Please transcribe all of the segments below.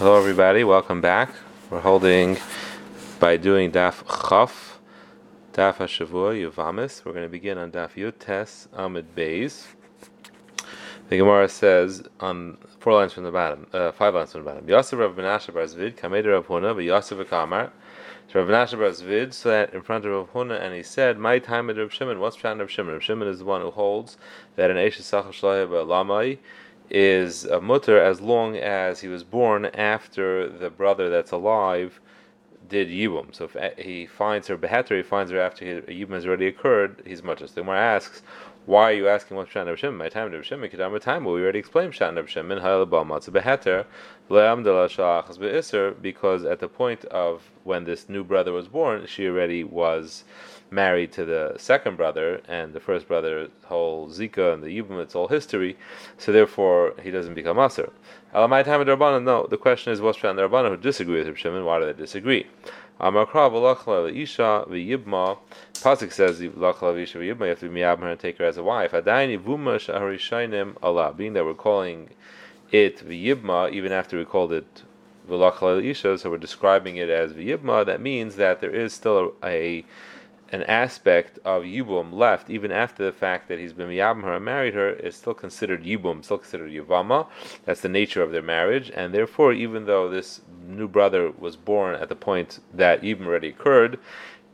Hello, everybody. Welcome back. We're holding by doing Daf Chaf, Daf Hashavua Yuvamis. We're going to begin on Daf Yutes Amid Beis. The Gemara says on four lines from the bottom, uh, five lines from the bottom. Yosef Rav Menashe Bar Zvid, Kameder Rav Huna, but Yosef Kamar. So Rav Menashe Bar Zvid sat in front of Rav Huna and he said, "My time at Rav Shimon. What's Pshat Rav Shimon? Rav Shimon is the one who holds that an Eish Sachar Shlaya Lamai." Is a mutter as long as he was born after the brother that's alive did yibum. So if he finds her beheter, he finds her after yibum has already occurred, he's mutter. So Gemara asks, why are you asking what's Shan Shem? My time of Shem, Kedama time. Well, we already explained Shan Shem in Halabama. It's a beheter, because at the point of when this new brother was born, she already was married to the second brother, and the first brother whole Zika and the Yibum, it's all history, so therefore he doesn't become Aser. Alamai time of no. The question is, what's Shan Rabbanan who disagree with Reb Shimon? Why do they disagree? Amakra v'lachla isha v'yibma. Pasuk says v'lachla v'isha v'yibma. You have to be miyab her and take her as a wife. Adayin yivuma shaharishainim Allah. Being that we're calling it v'yibma, even after we called it v'lachla isha, so we're describing it as v'yibma. That means that there is still a, a an aspect of Yibum left, even after the fact that he's been Miyabim her and married her, is still considered Yibum, still considered Yivama. That's the nature of their marriage, and therefore, even though this new brother was born at the point that Yibum already occurred,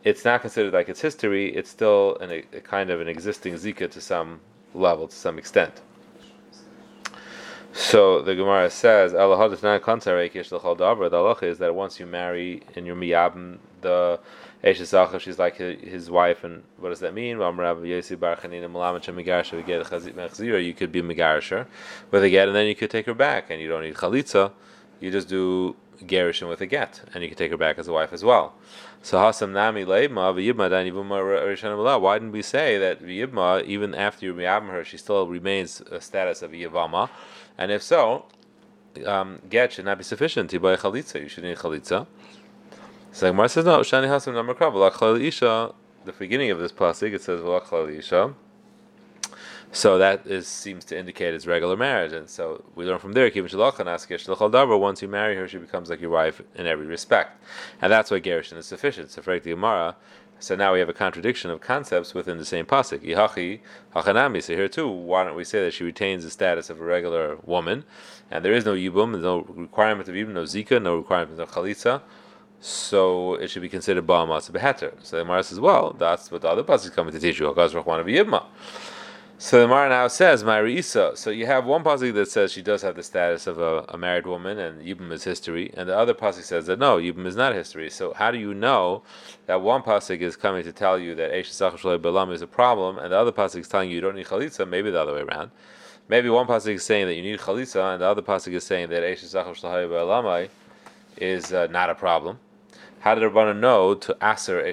it's not considered like its history, it's still an, a, kind of an existing Zika to some level, to some extent. So the Gemara says, The halacha is that once you marry and you're miyabim the Eshes she's like his wife, and what does that mean? You could be Megarisher with a get, and then you could take her back, and you don't need Chalitza, you just do Gerishin with a get, and you can take her back as a wife as well. So Hasam Nami Leibma V'Yibma Why didn't we say that V'Yibma, even after you miyabim her, she still remains a status of Yivama? And if so, um, get should not be sufficient. You should need chalitza. So Gemara says no. Shani hasam number krav isha. The beginning of this pasuk it says v'lachlal isha. So that is seems to indicate it's regular marriage, and so we learn from there. Once you marry her, she becomes like your wife in every respect, and that's why gerushin is sufficient. So the Gemara, so now we have a contradiction of concepts within the same pasuk. Yihachi hachanami. So here too, why don't we say that she retains the status of a regular woman, and there is no yibum, no requirement of yibum, no zika, no requirement of chalitza so it should be considered Baal Matzah Beheter. So the Gemara says, well, that's what the other pasuk is coming to teach you. So the Gemara now says, "My So you have one pasuk that says she does have the status of a, a married woman, and Yibum is history, and the other pasuk says that no, Yibum is not history. So how do you know that one pasuk is coming to tell you that Eish Belam is a problem, and the other pasuk is telling you you don't need chalitza? Maybe the other way around. Maybe one pasuk is saying that you need chalitza, and the other pasuk is saying that Eish Belamai is uh, not a problem. How did Rabbanan know to aser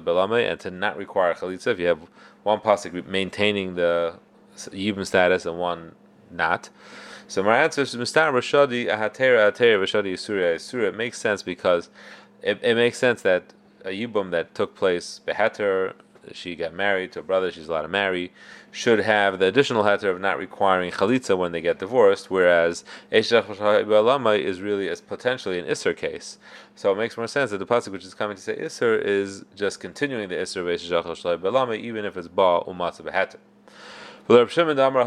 belame and to not require chalitza if you have one pasuk maintaining the yibum status and one not? So my answer is mistar rashadi ahatera ahatera rashadi isura isura. It makes sense because it, it makes sense that a yibum that took place beheter she got married to a brother she's allowed to marry should have the additional heter of not requiring chalitza when they get divorced, whereas is really as potentially an isser case. So it makes more sense that the pasuk which is coming to say isser is just continuing the isser of even if it's ba umatza beheter. Rav Shimon does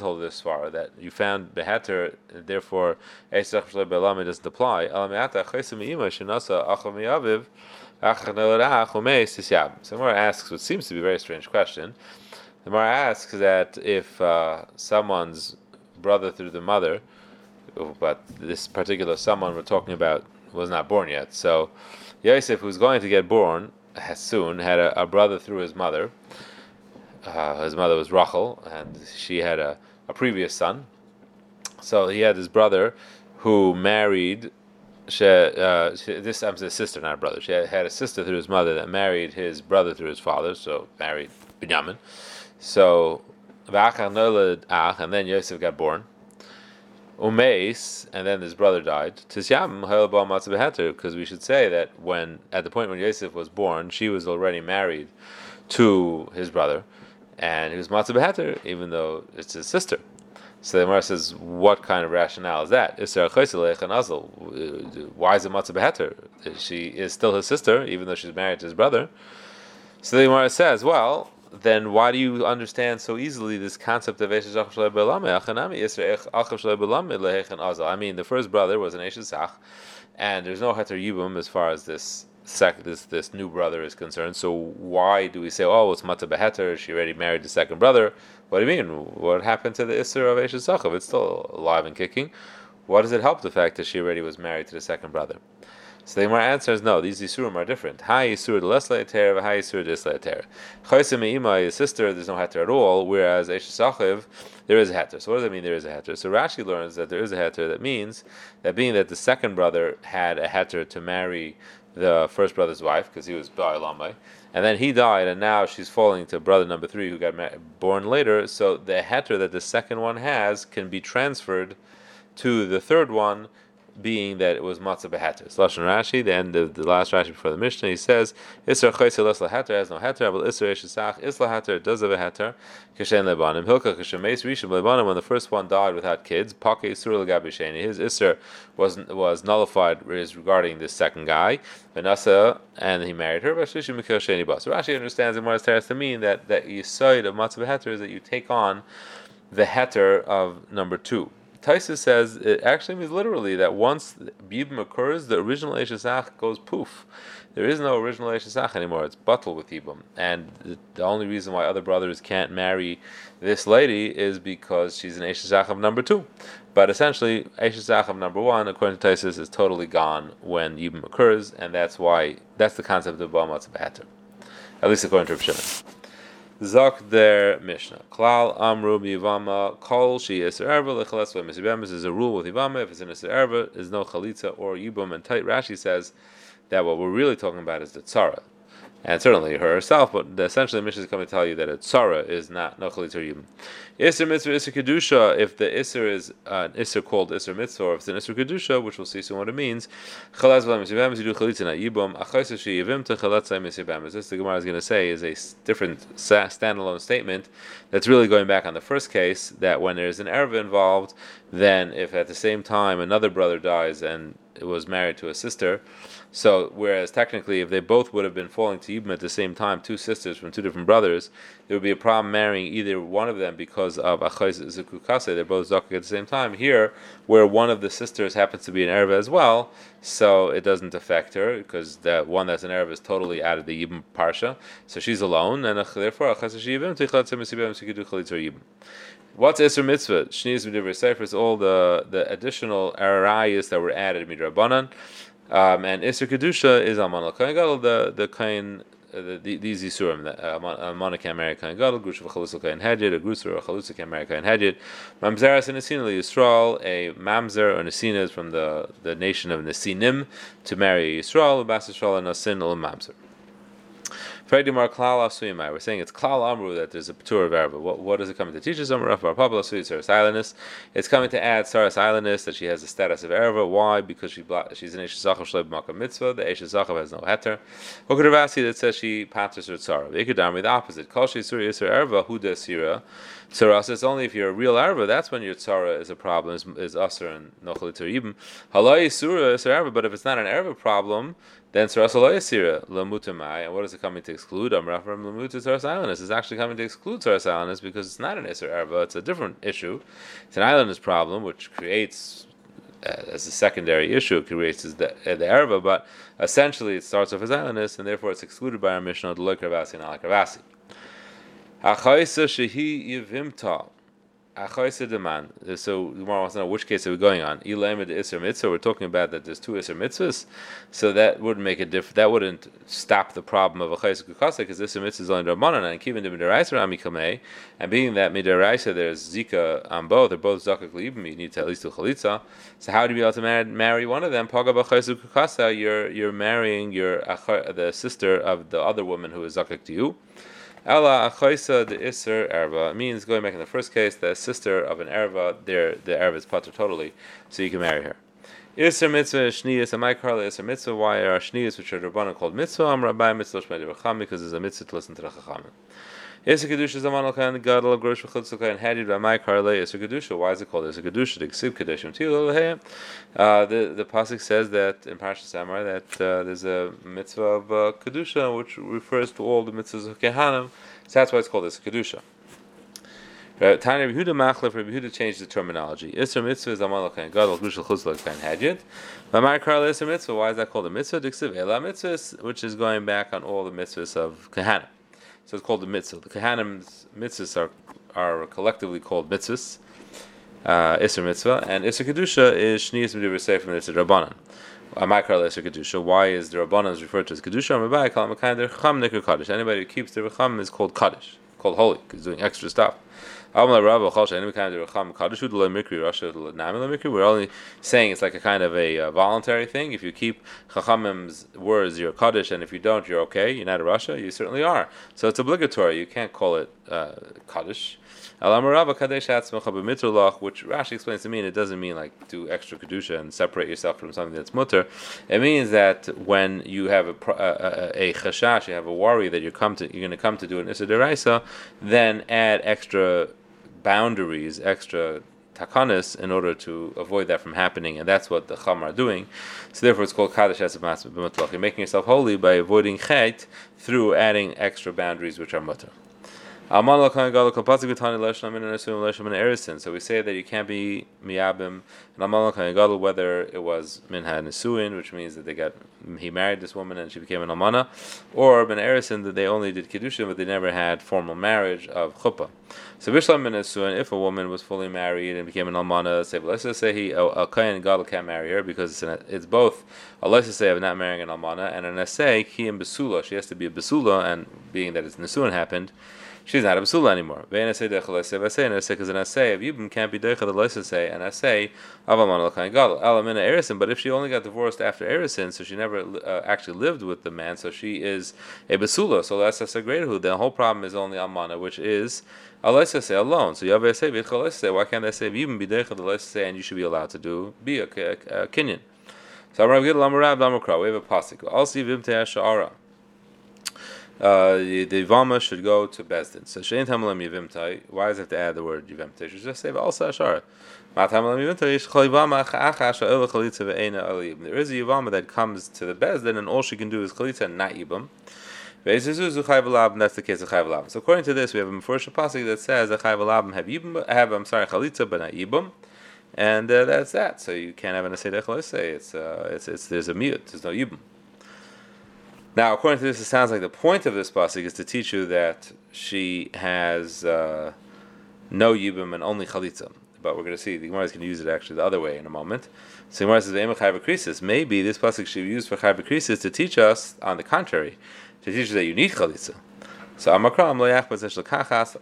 hold this far that you found beheter, therefore doesn't apply. So Mara asks what seems to be a very strange question. The Mara asks that if uh, someone's brother through the mother, but this particular someone we're talking about was not born yet. So Yosef, who's going to get born soon, had a, a brother through his mother. Uh, his mother was Rachel, and she had a, a previous son. So he had his brother who married she, uh, she, this I'm sister, not a brother. She had a sister through his mother that married his brother through his father, so married Binyamin. So and then Yosef got born. Umeis, and then his brother died. Because we should say that when at the point when Yosef was born, she was already married to his brother, and he was matzah even though it's his sister. So the Gemara says, what kind of rationale is that? Uh, why is it matzah beheter? She is still his sister, even though she's married to his brother. So the Gemara says, well, then why do you understand so easily this concept of I mean, the first brother was an Eshes and there's no Heter Yibum as far as this sec- this this new brother is concerned. So why do we say, oh, it's Mata Beheter, she already married the second brother? What do you mean? What happened to the Isser of Eshes It's still alive and kicking. What does it help the fact that she already was married to the second brother? So the Gemara answers, no, these Yisurim are different. Ha Yisur Eter, Ha Yisur de Isla Eter. Chaysim Ima, his sister, there's no heter at all, whereas Eshes there is a heter. So what does that mean there is a heter? So Rashi learns that there is a heter. That means that being that the second brother had a heter to marry the first brother's wife, because he was Ba'ilamai, and then he died, and now she's falling to brother number three who got born later, so the heter that the second one has can be transferred to the third one being that it was matzah beheter. Lashon Rashi, the end of the last Rashi before the Mishnah, he says, Isra chayse les laheter has no heter, but Isra eshesach is laheter does have a heter. Kishen lebanim hilka kishen meis rishim lebanim. When the first one died without kids, pake isur legabisheni. His Isra was was nullified regarding this second guy. Vanessa and he married her. But Rashi understands in what it to mean that that yisoid of matzah beheter is that you take on the heter of number two. Taisa says it actually means literally that once Bibim occurs, the original Eshesach goes poof. There is no original Eshesach anymore. It's buttle with Yibum. And the, only reason why other brothers can't marry this lady is because she's an Eshesach of number two. But essentially, Eshesach of number one, according to Taisus, is totally gone when Yibum occurs, and that's why that's the concept of Ba'amatz Bahater. At least according to Rav. Zok der Mishnah. Klal Amru Bivama Kol Iser Erva Lechalas Misibemis is a rule with Ivama. If it's in Erva, is no Chalitza or Yibum and tight. Rashi says that what we're really talking about is the Tzara and certainly her herself, but essentially the Mishnah is coming to tell you that a tzara is not nochalit or yibum. Isser mitzvah, isser kedusha. If the isser is an isser called isser mitzvah, or if it's an isser kedusha, which we'll see soon what it means. Chalaz v'lam you do chalitza sheyivim to. This the Gemara is going to say is a different standalone statement that's really going back on the first case that when there's an erva involved, then if at the same time another brother dies and was married to a sister so, whereas technically, if they both would have been falling to Yibam at the same time, two sisters from two different brothers, there would be a problem marrying either one of them because of Achayz Zukukase. They're both Zakuk at the same time. Here, where one of the sisters happens to be an Arab as well, so it doesn't affect her because the one that's an Arab is totally out of the Yibam Parsha. So she's alone, and uh, therefore, Achayz Yibam, What's Isra Mitzvah? Shniz Midivrei Sefer all the, the additional arayas that were added Midrabanan. Um, and Isser Kedusha is Alman al Gadol, the the Kohen. Uh, the, these Yisurim, the Almana can marry Kohen Gadol, Grusha v'chalusa Kohen Hedjid, a Grusha or Chalusa marry Kohen Hedjid, Mamzeras and Nesina Yisrael, a Mamzer or Nesina is from the, the nation of Nesinim to marry Yisrael, Bas Yisrael and Nasin or Mamzer. We're saying it's klal amru that there's a patur of erba. What, what is it coming to teach us? Amru Bar Papa saras It's coming to add saras islandness that she has the status of erba. Why? Because she she's an eshes zachav shleb makam mitzvah. The eshes zachav has no heter. Hukadavasi that says she paters her tzara. Ikadami the opposite. Kol she yisur erba huda sira. Tzara it's only if you're a real erba. That's when your tzara is a problem. Is, usher and nochel yibim. Halay sura is erba. But if it's not an erba problem then Sarasaloyasira Lamutamai, and what is it coming to exclude? Amrafram Lamuta Saras Islandness It's actually coming to exclude Saras Islandness because it's not an Isser Erva, it's a different issue. It's an islandness problem which creates uh, as a secondary issue, creates the, uh, the but essentially it starts off as islandness and therefore it's excluded by our Mishnah, the Lokravasi and Alakravasi. Achaisa Shehi Yivimta. So the wants to know which case are we going on. Elamed Isser Mitzvah. We're talking about that there's two Isser Mitzvahs, so that wouldn't make a difference. That wouldn't stop the problem of a Chayes because Isser Mitzvah is only Rabbanan and keeping the Midaraisa Amikameh, and being that Midaraisa there's Zika on both. They're both Zakak. You need to at least do Chalitza. So how do you be able to marry, marry one of them? Paga. You're you're marrying your the sister of the other woman who is Zakak to you. Ella achoisa de iser erva means going back in the first case, the sister of an erva, there the erva is pater totally, so you can marry her. Iser mitzvah shniyas, and my iser mitzvah. Why are shniyas which are rabbanon called mitzvah? I'm rabbi mitzvah because there's a mitzvah to listen to the chachamim. Is a kedusha zaman kan gadol grosh v'chutz kan hadid by karle is a kedusha. Why is it called is a kedusha? The ksiv kedushim tilo Uh The the pasuk says that in Parashat Samar that uh, there's a mitzvah of uh, kedusha which refers to all the mitzvahs of kehanim. So that's why it's called a kedusha. Tanya Yehuda Machlef, Rabbi changed the terminology. Isra mitzvah is amal kain gadol gushal chuzla kain hadjit. Mamar karla isra mitzvah. Why is that called a mitzvah? Diksiv ela mitzvah, which is going back on all the mitzvahs of kahanim. So it's called the mitzvah. The kahanim's mitzvahs are are collectively called mitzvahs. Uh, isra mitzvah and isra kedusha is shnius b'divrei sefer mitzvah rabbanan. Amar karla isra kedusha. Why is the rabbanan referred to as kedusha? Amar kalam kain der cham nikr kaddish. Anybody who keeps the cham is called kaddish, called holy, because doing extra stuff. We're only saying it's like a kind of a uh, voluntary thing. If you keep Chachamim's words, you're Kaddish, and if you don't, you're okay. You're not a Russia. You certainly are. So it's obligatory. You can't call it uh, Kaddish. Which Rashi explains to me, and it doesn't mean like do extra kedusha and separate yourself from something that's mutter. It means that when you have a a, a, chashash, you have a worry that you come to, you're going to come to do an issa then add extra boundaries, extra takanis, in order to avoid that from happening, and that's what the chum are doing. So therefore, it's called kaddish as You're making yourself holy by avoiding chet through adding extra boundaries which are mutter. So we say that you can't be miyabim and whether it was minha nesuin, which means that they got he married this woman and she became an almana, or ben erison that they only did kiddushin but they never had formal marriage of chuppah. So bishlam ben nesuin, if a woman was fully married and became an almana, say let's just say he a kain gadol can't marry her because it's, an, it's both a license say of not marrying an almana and an essay he and besula. She has to be a besula, and being that it's nesuin happened she's not a basula anymore. Because an essay of Yibum can't be deicha the loisa say an essay of Aman Lachain Gadol. Elamina Erison, but if she only got divorced after Erison, so she never uh, actually lived with the man, so she is a basula. So that's a great who. The whole problem is only Amana, which is say alone. So a say say why can't I say Yibum be deicha the say and you should be allowed to do be a, a, a kinyan. So I'm going to We have a pasuk. Also, Vimte Ashara uh, the Vama should go to Bezdin. So Shein Tamalam Yivimtai, why does it to add the word Yivimtai? Should just say also Ashara. There is a Yivama that comes to the Bezdin and all she can do is Chalitza and not Yibam. That's the case of Chayv So according to this, we have a Mefurish Pasuk that says that Chayv have Yibam, have, I'm sorry, Chalitza, but not Yibam. And uh, that's that. So you can't have an Aseda Chalitza. It's, uh, it's, it's, there's a mute, there's no Yibam. Now, according to this, it sounds like the point of this pasuk is to teach you that she has uh, no yibum and only chalitza. But we're going to see the Gemara is going to use it actually the other way in a moment. So Gemara says, Maybe this pasuk should be used for chayv to teach us, on the contrary, to teach you that you need chalitza. So Amakram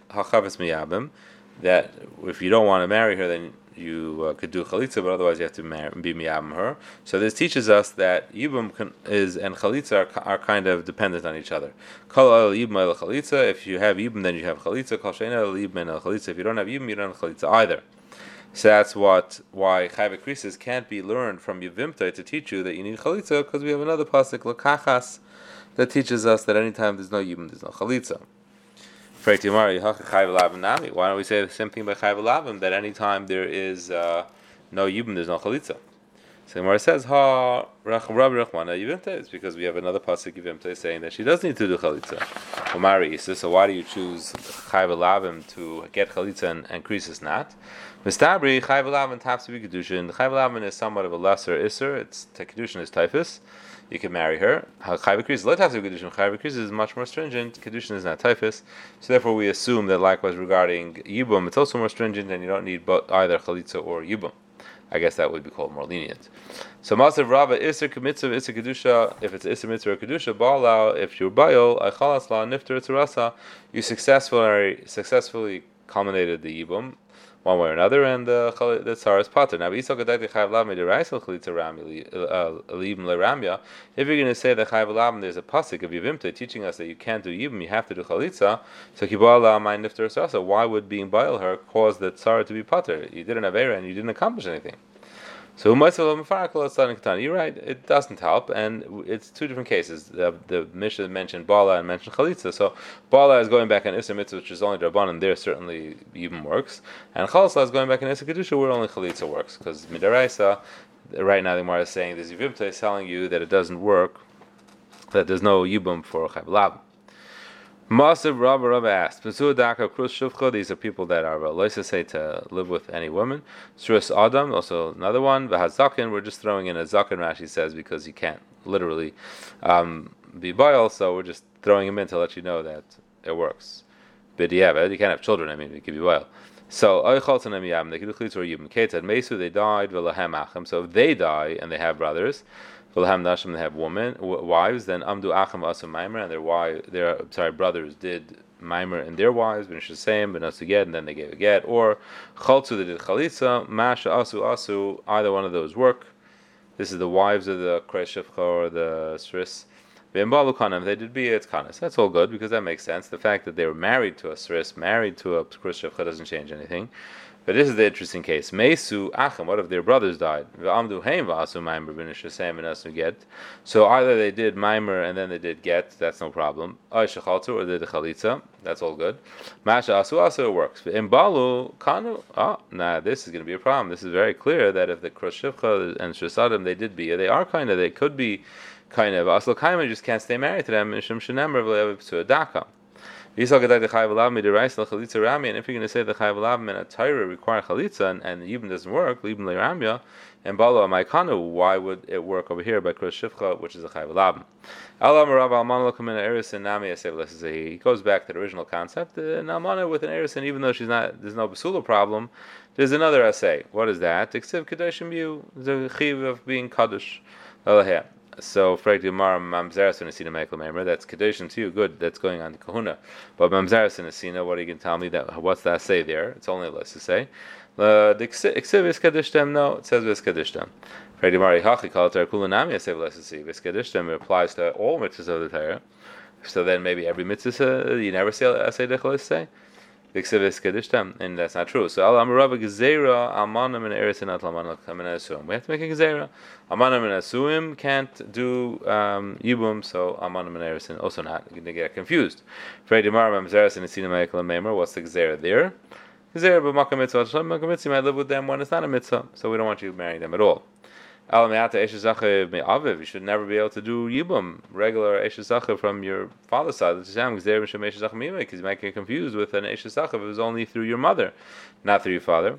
miyabim. That if you don't want to marry her, then you uh, could do chalitza, but otherwise you have to be miyabim her. So this teaches us that yibum is and chalitza are, are, kind of dependent on each other. Kol yibum chalitza. If you have yibum, then you have chalitza. Kol yibum chalitza. If you don't have yibum, you don't have chalitza either. So that's what why chayv krisis can't be learned from yivimta to teach you that you need chalitza because we have another pasuk lakachas that teaches us that anytime there's no yibum, there's no chalitza. Why don't we say the same thing by Chayv that anytime there is uh, no Yibum, there's no Chalitza? So Gemara says, Ha. It's because we have another pasuk Yivimta saying that she does need to do chalitza. Omari Isa. So why do you choose Chayv Lavim to get chalitza and, and Krisis not? Mistabri Chayv Lavim taps to be kedushin. Chayv is somewhat of a lesser iser. It's kedushin is typhus you can marry her. Chayv Krisis, let have kedushin. Chayv is much more stringent. Kedushin is not typhus, so therefore we assume that likewise regarding yibum, it's also more stringent, and you don't need both either chalitza or yibum. I guess that would be called more lenient. So Masav Rabba Isser Kmitzav Isser Kedusha, if it's Isser Mitzvah or Kedusha, Baalau, if you're Bayol, Aichalas La Nifter Tzurasa, you successfully successfully culminated the Yibum, one way or another, and uh, the the tzar is pater. Now, uh, if you're going to say that chayv lam, there's a pasuk of yivimta teaching us that you can't do yibim, you have to do chalitza. So my. Why would being bail her cause the tzar to be pater? You didn't have era and you didn't accomplish anything. So you're right. It doesn't help, and it's two different cases. The, the Mishnah mentioned Bala and mentioned Chalitza. So Bala is going back in Issa Mitzvah, which is only Rabban, there certainly even works. And Chalitza is going back in Issa Kedusha, where only Chalitza works. Because Midaraisa, right now the Gemara is saying, this Yivimta is telling you that it doesn't work, that there's no Yibum for Chav Masav Rabba Rabba asked, Daka Krus Shuvcha, these are people that are Loisa say to live with any woman. Sris Adam, also another one. Vahazakin, we're just throwing in a Zakin, Rashi says, because he can't literally um, be boil, so we're just throwing him in to let you know that it works. Bidiyavad, you can't have children, I mean, it can be boil. So Mesu, they died, so if they die and they have brothers, they have women wives. Then amdu acham asum maimer and their wives, their sorry brothers did maimer and their wives. Ben shesem ben asu get and then they gave a get. Or chaltzu they did chalitza. Masha asu asu. Either one of those work. This is the wives of the kreshevcha or the sris. If they did be it's kanas. That's all good because that makes sense. The fact that they were married to a sris, married to a kreshevcha doesn't change anything. But this is the interesting case. Mesu Achim, what if their brothers died? So either they did maimer and then they did get, that's no problem. Or they did chalitza, that's all good. Masha asu it works. In balu kanu, oh, nah, this is going to be a problem. This is very clear that if the kroshivcha and shasadim they did be, they are kind of, they could be kind of. Aslo kaima just can't stay married to them. Mishum daka. And if you're going to say the Chayv and a Torah require Chalitza and, and even doesn't work, Libn Leiramya, and Balo Amaikanu, why would it work over here by Kros Shivcha, which is a Chayv Alam? Alam Rav Alman Lokum in Eris and Nami He goes back to the original concept. An Almana with an Eris, and even though she's not, there's no Basula problem, there's another essay. What is that? Except Kadeshim you, the Chiv of being Kaddish. So Frag Gemara Mamzeres and Asina Michael Memra. That's Kaddish too. Good. That's going on to Kahuna. But Mamzeres and Asina, what are you going to tell me? That what's that say there? It's only less to say. Uh, the Iksiv is Kaddishtem. No, it says Vis Kaddishtem. Frag Gemara Hachi it Kulanami. I say less to see. Vis Kaddishtem applies to all mitzvahs of the Torah. So then maybe every mitzvah you never say Asay Dechel say and that's not true. So al amrava gezera almanim and almanim kamen asum. We have to make a gezera. Almanim and asuim can't do um, yibum, so almanim and eretz also not. They get confused. Frei demar mamzeres and meikal memer. What's the gezera there? Gezera b'makam mitzvah. Makam mitzvah might live with them when it's not a mitzvah, so we don't want you marrying them at all. You should never be able to do yibum, regular eshezacha from your father's side. Because you might get confused with an eshezacha if it was only through your mother, not through your father.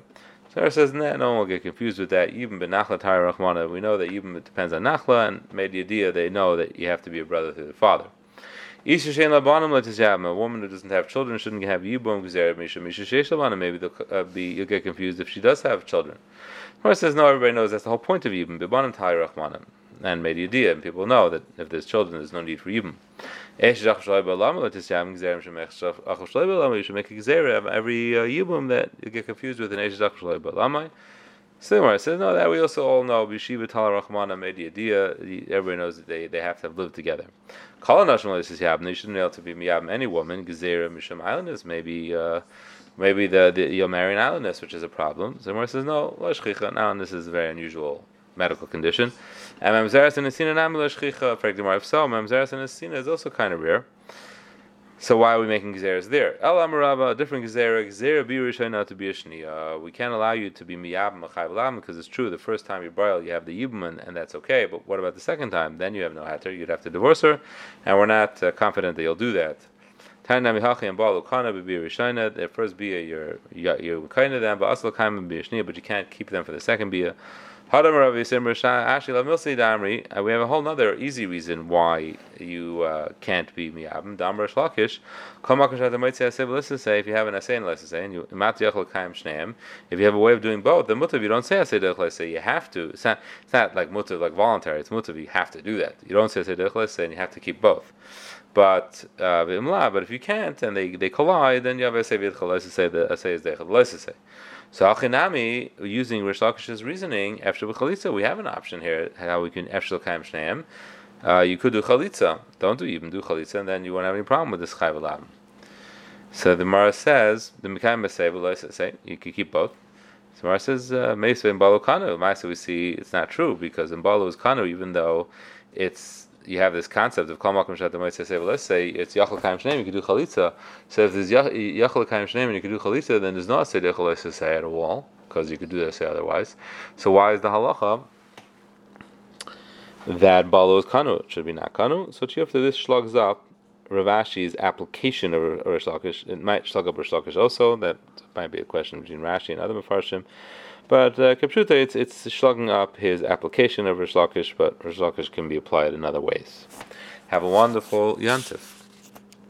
Sarah says, nah, no one will get confused with that. Even benachla Rahmana, we know that even depends on nachla, and idea they know that you have to be a brother through the father. A woman who doesn't have children shouldn't have yibum Maybe they'll uh, be, you'll get confused if she does have children. Gemara says no. Everybody knows that's the whole point of yibum. Bibanim rachmanim, and made idea, and people know that if there's children, there's no need for yibum. Every uh, yibum that you get confused with an eshdach shaloi balamai. Similar, says no. That we also all know. Bishiva Tal Rachmana made. Everybody knows that they, they have to have lived together. Kala Nashmal says Yabna. You shouldn't be able to be miyab any woman. Gezerah Misham Islanders maybe. Uh, maybe the, the you'll marry an islandess, which is a problem. Zimmer says no, lo shchicha. Now this is a very unusual medical condition. And mamzeres and asina nami lo shchicha. If so, mamzeres and asina is also kind of rare. So why are we making gezeres there? El Amarava, a different gezerah, gezerah be not to be a shniya. We can't allow you to be miyab machayv because it's true. The first time you boil, you have the yibman, and that's okay. But what about the second time? Then you have no hatter. You'd have to divorce her, and we're not uh, confident that you'll do that. Tana mihachi and balu kana be rishayna. The first bia you're you're kind of them, but asal kaim be but you can't keep them for the second bia. Hadam. Uh, we have a whole other easy reason why you uh, can't be miyabim. Adamaitzi Asay. Listen, say if you have an asay and let's say and you. If you have a way of doing both, then mutav you don't say asay let's say you have to. It's not, it's not like mutav like voluntary. It's mutav you have to do that. You don't say asay let's say and you have to keep both. But uh, but if you can't and they, they collide, then you have v'yitchol say the asay is let's say. So Achinami, using Rish Lakish's reasoning, after Chalitza, we have an option here how we can after Kaim Shneim. Uh, you could do Chalitza. Don't do even do Chalitza, and then you won't have any problem with this Chayv So the Mara says, the Mekayim say, say, you could keep both. So Mar says uh, Mesa in Balu Kanu. We see it's not true because in Balu is Kanu, even though it's you have this concept of Kol Makom Shat well, let's say it's Yachal Kaim Shneim, you can do Chalitza. So if there's Yachal Kaim Shneim and you can do Chalitza, then there's not a Seder Chalitza say at wall, because you could do that say otherwise. So why is the halacha that Balu is Kanu? It should be not Kanu. So after this shlugs up Ravashi's application of Rish Lakish. It might shlug up Rish Lakish also. That might be a question between Rashi and other Mefarshim. But uh, Kapshuta, it's, it's slugging up his application of Rish Lakish, but Rish Lakish can be applied in other ways. Have a wonderful Yantif.